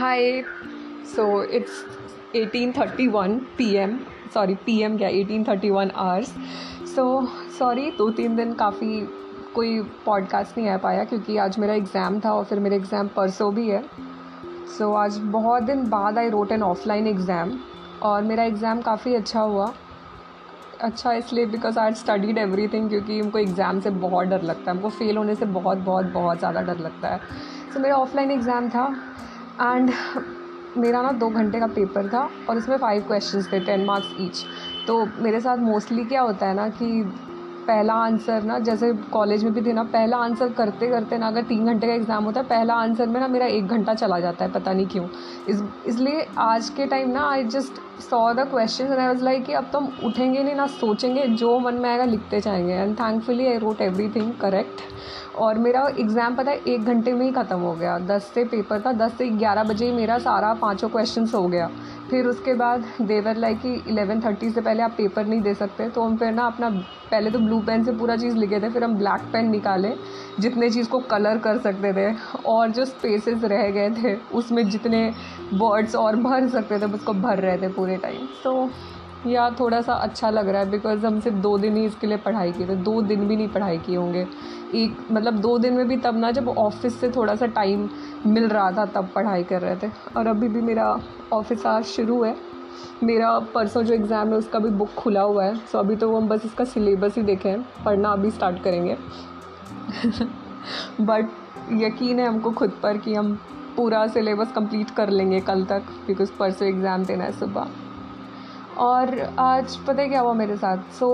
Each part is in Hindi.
Hi. So it's 18:31 p.m. Sorry P M क्या eighteen thirty one hours so sorry दो तीन दिन काफ़ी कोई पॉडकास्ट नहीं आ पाया क्योंकि आज मेरा एग्ज़ाम था और फिर मेरा एग्ज़ाम परसों भी है सो so, आज बहुत दिन बाद I wrote an offline exam और मेरा एग्ज़ाम काफ़ी अच्छा हुआ अच्छा इसलिए because I studied everything क्योंकि हमको एग्ज़ाम से बहुत डर लगता है हमको फेल होने से बहुत बहुत बहुत ज़्यादा डर लगता है सो so, मेरा ऑफलाइन एग्ज़ाम था एंड मेरा ना दो घंटे का पेपर था और उसमें फाइव क्वेश्चंस थे टेन मार्क्स ईच तो मेरे साथ मोस्टली क्या होता है ना कि पहला आंसर ना, जैसे कॉलेज में भी थे ना, पहला आंसर करते करते ना, अगर तीन घंटे का एग्ज़ाम होता है, पहला आंसर में ना मेरा एक घंटा चला जाता है, पता नहीं क्यों। इस, इसलिए आज के टाइम ना I just saw the question and I was like कि अब तो हम उठेंगे नहीं ना, सोचेंगे जो मन में आएगा लिखते जाएँगे। And thankfully I wrote everything correct और मेरा एग्ज़ाम पता है, एक घंटे में ही ख़त्म हो गया। दस से पेपर था, दस से ग्यारह बजे ही मेरा सारा पाँचों क्वेश्चन हो गया। फिर उसके बाद देवर लाइक कि इलेवन थर्टी से पहले आप पेपर नहीं दे सकते तो हम फिर ना अपना, पहले तो ब्लू पेन से पूरा चीज़ लिखे थे, फिर हम ब्लैक पेन निकाले, जितने चीज़ को कलर कर सकते थे, और जो स्पेसेस रह गए थे, उसमें जितने वर्ड्स और भर सकते थे उसको भर रहे थे पूरे टाइम तो या थोड़ा सा अच्छा लग रहा है बिकॉज़ हम सिर्फ़ दो दिन ही इसके लिए पढ़ाई की थे दो दिन भी नहीं पढ़ाई किए होंगे। एक मतलब दो दिन में भी तब ना जब ऑफ़िस से थोड़ा सा टाइम मिल रहा था, तब पढ़ाई कर रहे थे। और अभी भी मेरा ऑफ़िस आज शुरू है। मेरा परसों जो एग्ज़ाम है, उसका भी बुक खुला हुआ है। सो अभी तो हम बस इसका सिलेबस ही देखें पढ़ना अभी स्टार्ट करेंगे। बट यकीन है हमको खुद पर कि हम पूरा सिलेबस कंप्लीट कर लेंगे कल तक बिकॉज़ परसों एग्ज़ाम देना है सुबह। और आज पता है क्या हुआ मेरे साथ? So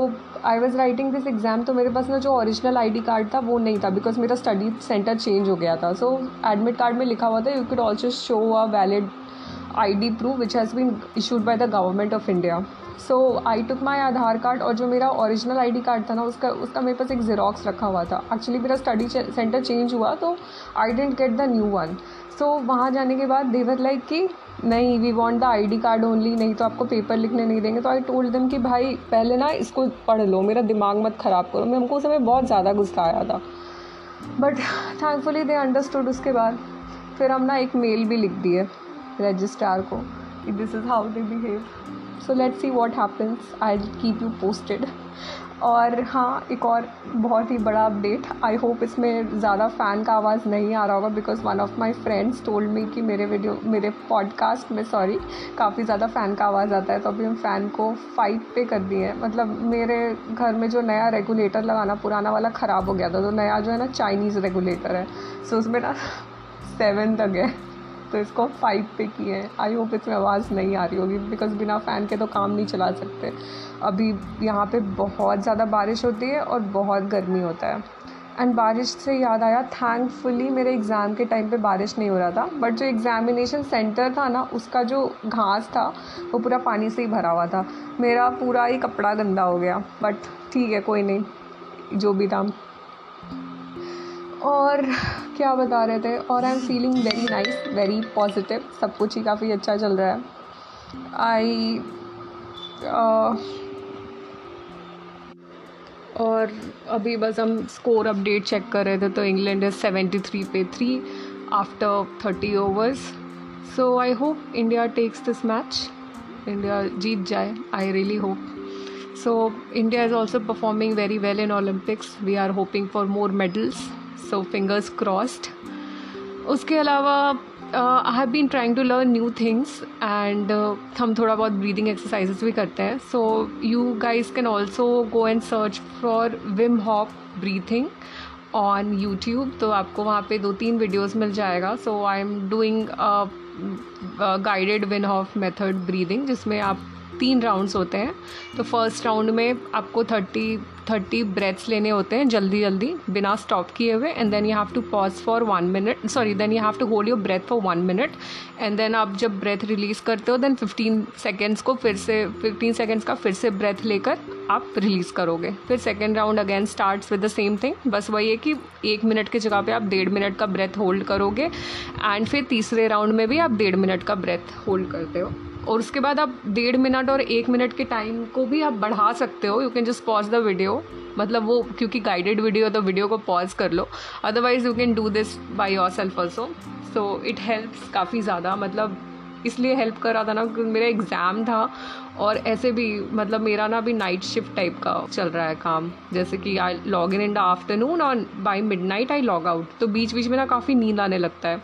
I was writing this exam तो मेरे पास ना जो ओरिजिनल आई डी कार्ड था, वो नहीं था बिकॉज़ मेरा स्टडी सेंटर चेंज हो गया था। सो एडमिट कार्ड में लिखा हुआ था you had also show a valid I D proof which has been issued by the government of India so I took my Aadhaar card और जो मेरा ओरिजिनल आई डी कार्ड था ना, उसका उसका मेरे पास एक ज़ेरोक्स रखा हुआ था। एक्चुअली मेरा स्टडी सेंटर चेंज हुआ तो I didn't get the new one so वहाँ जाने के बाद देवर लाइक कि नहीं we want the I D card only नहीं तो आपको पेपर लिखने नहीं देंगे। तो आई टोल्ड दम कि भाई, पहले ना इसको पढ़ लो, मेरा दिमाग मत ख़राब करो। मैं, हमको उस समय बहुत ज़्यादा गुस्सा आया था। बट थैंकफुली दे अंडरस्टूड उसके बाद। फिर हम ना एक मेल भी लिख दिए रजिस्ट्रार को this is how they behave so let's see what happens I keep you posted और हाँ एक और बहुत ही बड़ा अपडेट आई होप इसमें ज़्यादा फ़ैन का आवाज़ नहीं आ रहा होगा because one of my friends told me कि मेरे वीडियो मेरे पॉडकास्ट में सॉरी काफ़ी ज़्यादा फ़ैन का आवाज़ आता है तो अभी हम फ़ैन को फाइव पे कर दिए हैं। मतलब मेरे घर में जो नया रेगुलेटर लगाना पुराना वाला ख़राब हो गया था तो नया जो है ना चाइनीज़ रेगुलेटर है सो so, उसमें ना सेवन तक है तो इसको फाइव पे किए हैं। आई होप इसमें आवाज़ नहीं आ रही होगी बिकॉज़ बिना फ़ैन के तो काम नहीं चला सकते। अभी यहाँ पे बहुत ज़्यादा बारिश होती है और बहुत गर्मी होता है। एंड बारिश से याद आया थैंकफुली मेरे एग्ज़ाम के टाइम पे बारिश नहीं हो रहा था बट जो एग्ज़ामिनेशन सेंटर था ना, उसका जो घास था, वो पूरा पानी से ही भरा हुआ था। मेरा पूरा ही कपड़ा गंदा हो गया बट ठीक है, कोई नहीं, जो भी था। और क्या बता रहे थे? और I am feeling very nice very positive सब कुछ ही काफ़ी अच्छा चल रहा है। आई uh, और अभी बस हम स्कोर अपडेट चेक कर रहे थे तो इंग्लैंड इज़ सेवेंटी थ्री पे three after thirty overs so I hope India takes this match India जीत जाए I really hope so India is also performing very well in Olympics we are hoping for more medals so fingers crossed उसके अलावा I have been trying to learn new things and हम थोड़ा बहुत ब्रीदिंग एक्सरसाइजेस भी करते हैं. So you guys can also go and search for Wim Hof breathing on YouTube तो आपको वहाँ पे दो तीन वीडियोस मिल जाएगा. So I am doing guided Wim Hof method breathing जिसमें आप तीन राउंड्स होते हैं। तो फ़र्स्ट राउंड में आपको थर्टी थर्टी ब्रेथ्स लेने होते हैं जल्दी जल्दी, बिना स्टॉप किए हुए। And then you have to pause for one minute sorry then you have to hold your breath for one minute and then आप जब ब्रेथ रिलीज़ करते हो देन फिफ्टीन सेकेंड्स को फिर से फिफ्टीन सेकेंड्स का फिर से ब्रेथ लेकर आप रिलीज़ करोगे। फिर second round again start with the same thing बस वही है कि एक मिनट की जगह पे आप डेढ़ मिनट का ब्रेथ होल्ड करोगे। एंड फिर तीसरे राउंड में भी आप डेढ़ मिनट का ब्रेथ होल्ड करते हो। और उसके बाद आप डेढ़ मिनट और एक मिनट के टाइम को भी आप बढ़ा सकते हो। You can just pause the video मतलब वो, क्योंकि गाइडेड वीडियो तो वीडियो को पॉज कर लो। Otherwise you can do this by yourself also so it helps काफ़ी ज़्यादा। मतलब इसलिए हेल्प कर रहा था ना क्योंकि मेरा एग्ज़ाम था और ऐसे भी मतलब मेरा ना अभी नाइट शिफ्ट टाइप का चल रहा है काम। जैसे कि I log in in the afternoon और by midnight I log out तो बीच बीच में ना काफ़ी नींद आने लगता है।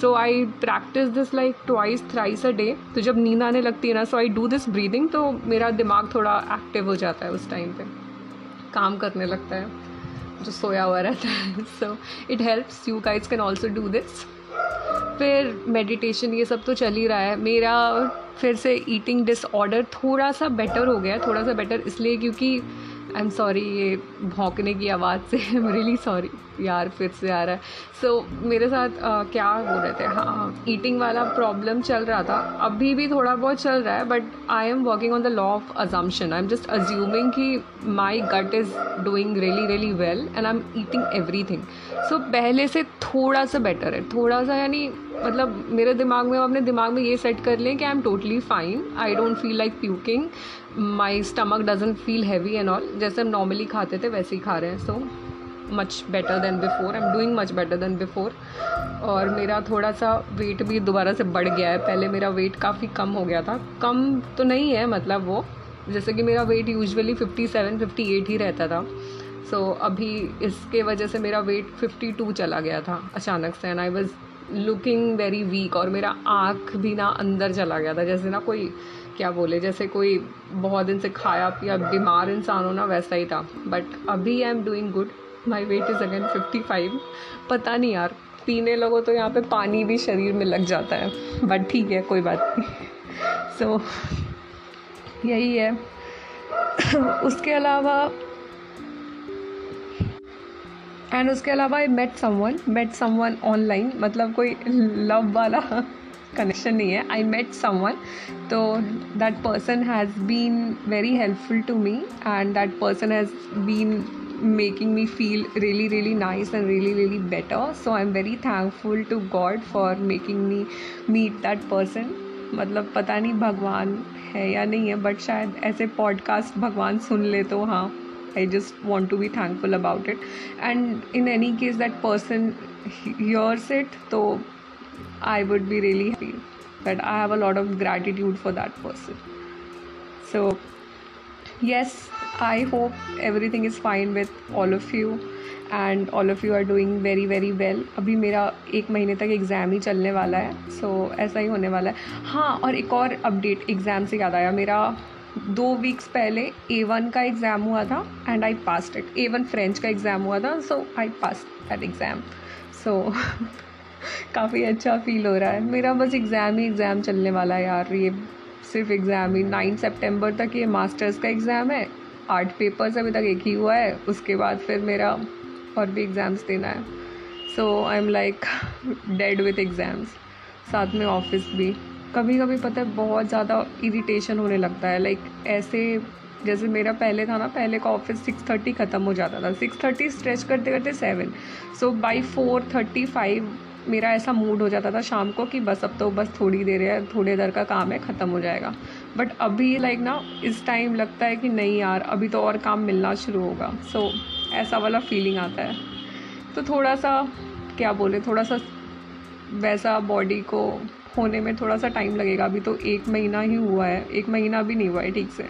So I practice this like twice thrice a day तो जब नींद आने लगती है ना so I do this breathing तो मेरा दिमाग थोड़ा एक्टिव हो जाता है उस टाइम पर काम करने लगता है। जो सोया हुआ रहता है। So it helps you guys can also do this फिर मेडिटेशन ये सब तो चल ही रहा है। मेरा फिर से ईटिंग डिसऑर्डर थोड़ा सा बेटर हो गया, थोड़ा सा बेटर इसलिए क्योंकि आई एम सॉरी ये भौंकने की आवाज़ से आई एम रियली सॉरी यार फिर से आ रहा है। सो so, मेरे साथ uh, क्या बोल रहे थे? हाँ ईटिंग वाला प्रॉब्लम चल रहा था। अभी भी थोड़ा बहुत चल रहा है but I am working on the law of assumption I am just assuming कि my gut is doing really really well and I am eating everything so पहले से थोड़ा सा बेटर है। थोड़ा सा यानी मतलब मेरे दिमाग में अपने दिमाग में ये सेट कर लें कि I am totally fine I don't feel like puking my stomach doesn't feel heavy and all जैसे हम नॉर्मली खाते थे वैसे ही खा रहे हैं. So much better than before I am doing much better than before और मेरा थोड़ा सा वेट भी दोबारा से बढ़ गया है. पहले मेरा वेट काफ़ी कम हो गया था. कम तो नहीं है मतलब वो. जैसे कि मेरा weight usually fifty seven fifty eight ही रहता था. सो so, अभी इसके वजह से मेरा वेट फिफ्टी टू चला गया था अचानक से. And I was looking very weak और मेरा आँख भी ना अंदर चला गया था। जैसे ना कोई क्या बोले जैसे कोई बहुत दिन से खाया पिया बीमार इंसान हो ना वैसा ही था। बट अभी I am doing good my weight is again fifty five पता नहीं यार पीने लगो तो यहाँ पे पानी भी शरीर में लग जाता है। बट ठीक है कोई बात नहीं। सो so, यही है। उसके अलावा एंड उसके अलावा I met someone met someone online मतलब कोई लव वाला कनेक्शन नहीं है। आई मेट समवन तो that person has been very helpful to me and that person has been making me feel really really nice and really really better. So i'm very thankful to god for making me meet that person. मतलब पता नहीं भगवान है या नहीं है बट शायद ऐसे पॉडकास्ट भगवान सुन ले तो हाँ। I just want to be thankful about it and in any case that person yours it तो I would be really happy that I have a lot of gratitude for that person. So, yes, I hope everything is fine with all of you and all of you are doing very very well अभी मेरा एक महीने तक एग्ज़ाम ही चलने वाला है सो so, ऐसा ही होने वाला है। हाँ और एक और अपडेट एग्ज़ाम से याद आया। मेरा दो वीक्स पहले ए वन का एग्ज़ाम हुआ था and I pass it A one French का एग्ज़ाम हुआ था सो आई पास दैट एग्ज़ाम सो काफ़ी अच्छा फील हो रहा है। मेरा बस एग्ज़ाम ही एग्ज़ाम चलने वाला है यार। ये सिर्फ़ एग्ज़ाम ही। नाइन सेप्टेम्बर तक ये मास्टर्स का एग्ज़ाम है। आर्ट पेपर्स अभी तक एक ही हुआ है। उसके बाद फिर मेरा और भी एग्ज़ाम्स देना है। So I am like dead with exams साथ में ऑफ़िस भी। कभी कभी पता है बहुत ज़्यादा इरिटेशन होने लगता है। लाइक ऐसे जैसे मेरा पहले था ना पहले का ऑफ़िस सिक्स थर्टी ख़त्म हो जाता था। सिक्स थर्टी स्ट्रेच करते करते seven so by four thirty five मेरा ऐसा मूड हो जाता था शाम को कि बस अब तो बस थोड़ी देर है थोड़ी देर का काम है ख़त्म हो जाएगा। बट अभी लाइक ना इस टाइम लगता है कि नहीं यार अभी तो और काम मिलना शुरू होगा। सो so, ऐसा वाला फीलिंग आता है। तो थोड़ा सा क्या बोले थोड़ा सा वैसा बॉडी को होने में थोड़ा सा टाइम लगेगा। अभी तो एक महीना ही हुआ है। एक महीना भी नहीं हुआ है ठीक से।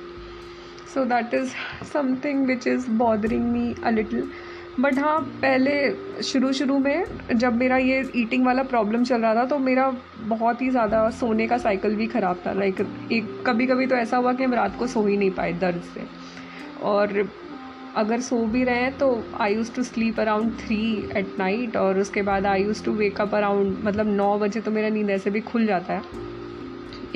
So that is something which is bothering me a little but हाँ पहले शुरू शुरू में जब मेरा ये ईटिंग वाला प्रॉब्लम चल रहा था तो मेरा बहुत ही ज़्यादा सोने का साइकिल भी ख़राब था। लाइक एक कभी कभी तो ऐसा हुआ कि हम रात को सो ही नहीं पाए दर्द से। और अगर सो भी रहे हैं तो I use to sleep around three at night और उसके बाद I use to wake up around मतलब नौ बजे तो मेरा नींद ऐसे भी खुल जाता है।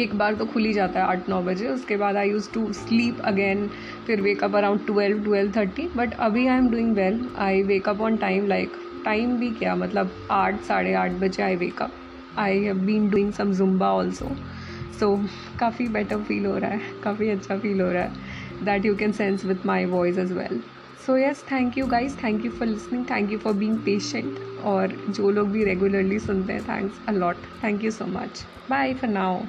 एक बार तो खुल ही जाता है आठ नौ बजे, उसके बाद I use to sleep again फिर wake up around twelve twelve thirty but अभी I am doing well I wake up on time like time भी क्या मतलब आठ, साढ़े आठ बजे I wake up I have been doing some Zumba also so काफ़ी बेटर फील हो रहा है, काफ़ी अच्छा फील हो रहा है। That you can sense with my voice as well so yes thank you guys thank you for listening thank you for being patient और जो लोग भी रेगुलरली सुनते हैं thanks a lot thank you so much bye for now